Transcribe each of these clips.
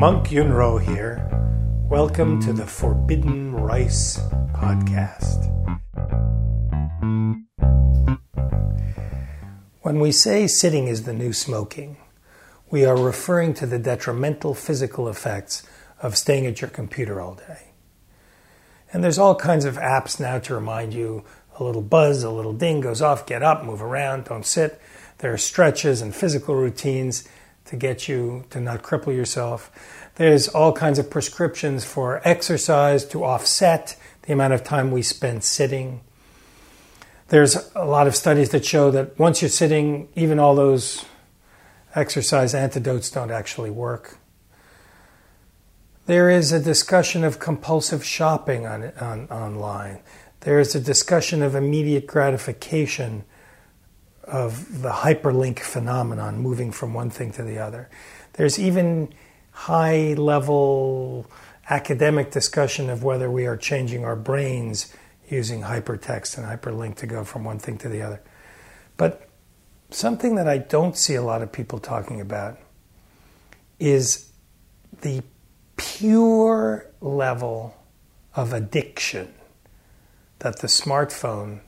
Monk Yunrou here. Welcome to the Forbidden Rice podcast. When we say sitting is the new smoking, we are referring to the detrimental physical effects of staying at your computer all day. And there's all kinds of apps now to remind you a little buzz, a little ding goes off, get up, move around, don't sit. There are stretches and physical routines to get you to not cripple yourself. There's all kinds of prescriptions for exercise to offset the amount of time we spend sitting. There's a lot of studies that show that once you're sitting, even all those exercise antidotes don't actually work. There is a discussion of compulsive shopping on, on, online. There is a discussion of immediate gratification of the hyperlink phenomenon, moving from one thing to the other. There's even high level academic discussion of whether we are changing our brains using hypertext and hyperlink to go from one thing to the other. But something that I don't see a lot of people talking about is the pure level of addiction that the smartphone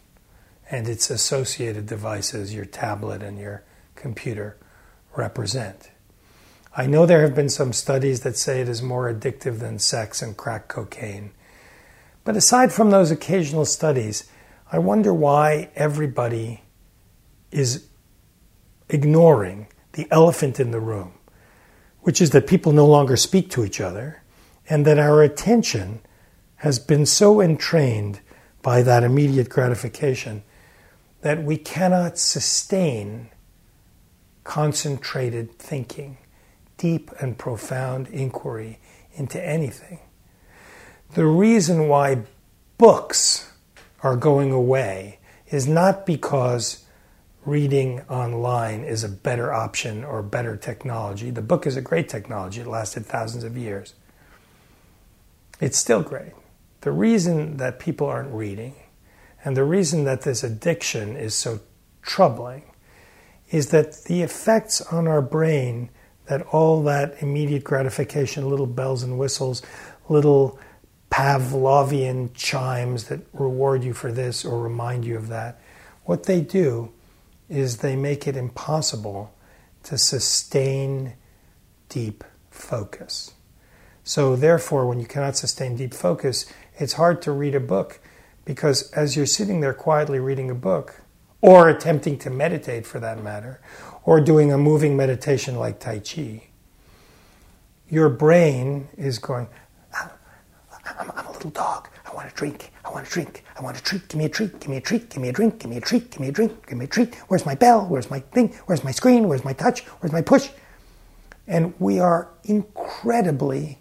and its associated devices, your tablet and your computer, represent. I know there have been some studies that say it is more addictive than sex and crack cocaine. But aside from those occasional studies, I wonder why everybody is ignoring the elephant in the room, which is that people no longer speak to each other and that our attention has been so entrained by that immediate gratification that we cannot sustain concentrated thinking, deep and profound inquiry into anything. The reason why books are going away is not because reading online is a better option or better technology. The book is a great technology, it lasted thousands of years. It's still great. The reason that people aren't reading and the reason that this addiction is so troubling is that the effects on our brain that all that immediate gratification, little bells and whistles, little Pavlovian chimes that reward you for this or remind you of that, what they do is they make it impossible to sustain deep focus. So, therefore, when you cannot sustain deep focus, it's hard to read a book because as you're sitting there quietly reading a book, or attempting to meditate for that matter, or doing a moving meditation like Tai Chi, your brain is going, ah, I'm, I'm, a little dog. I want a drink. I want a drink. I want a treat. Give me a treat. Give me a treat. Give me a drink. Give me a treat. Give me a drink. Give me a treat. Where's my bell? Where's my thing? Where's my screen? Where's my touch? Where's my push? And we are incredibly,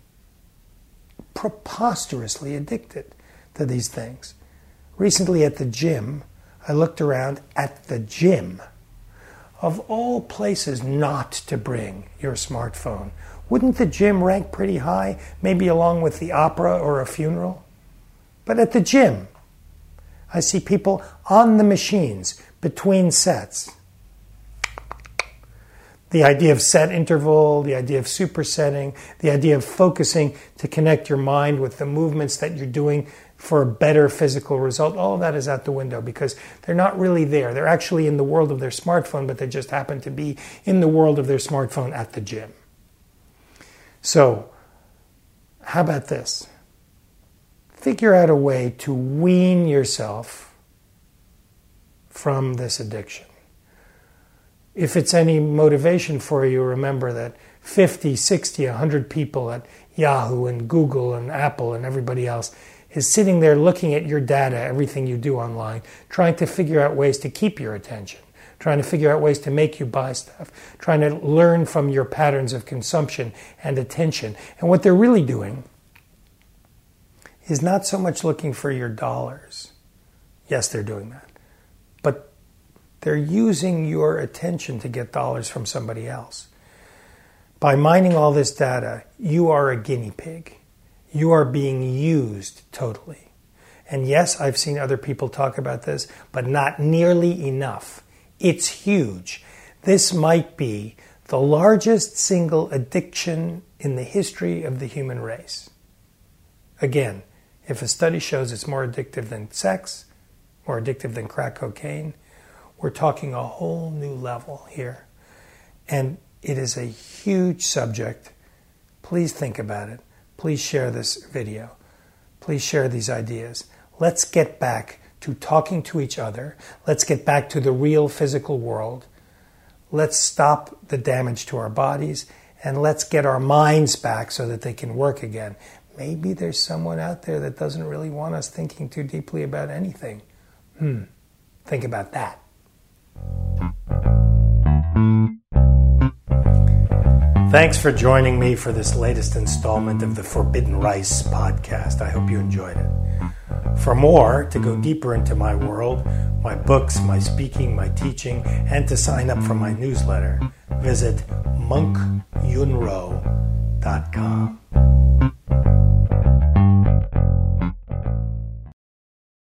preposterously addicted to these things. Recently at the gym, I looked around at the gym. Of all places not to bring your smartphone, wouldn't the gym rank pretty high, maybe along with the opera or a funeral? But at the gym, I see people on the machines between sets. The idea of set interval, the idea of supersetting, the idea of focusing to connect your mind with the movements that you're doing for a better physical result, all of that is out the window because they're not really there. They're actually in the world of their smartphone, but they just happen to be in the world of their smartphone at the gym. So, how about this? Figure out a way to wean yourself from this addiction. If it's any motivation for you, remember that 50, 60, 100 people at Yahoo and Google and Apple and everybody else is sitting there looking at your data, everything you do online, trying to figure out ways to keep your attention, trying to figure out ways to make you buy stuff, trying to learn from your patterns of consumption and attention. And what they're really doing is not so much looking for your dollars. Yes, they're doing that. But they're using your attention to get dollars from somebody else. By mining all this data, you are a guinea pig you are being used totally. And yes, I've seen other people talk about this, but not nearly enough. It's huge. This might be the largest single addiction in the history of the human race. Again, if a study shows it's more addictive than sex, more addictive than crack cocaine, we're talking a whole new level here. And it is a huge subject. Please think about it. Please share this video. Please share these ideas. Let's get back to talking to each other. Let's get back to the real physical world. Let's stop the damage to our bodies and let's get our minds back so that they can work again. Maybe there's someone out there that doesn't really want us thinking too deeply about anything. Hmm. Think about that. Thanks for joining me for this latest installment of the Forbidden Rice podcast. I hope you enjoyed it. For more, to go deeper into my world, my books, my speaking, my teaching, and to sign up for my newsletter, visit monkyunrou.com.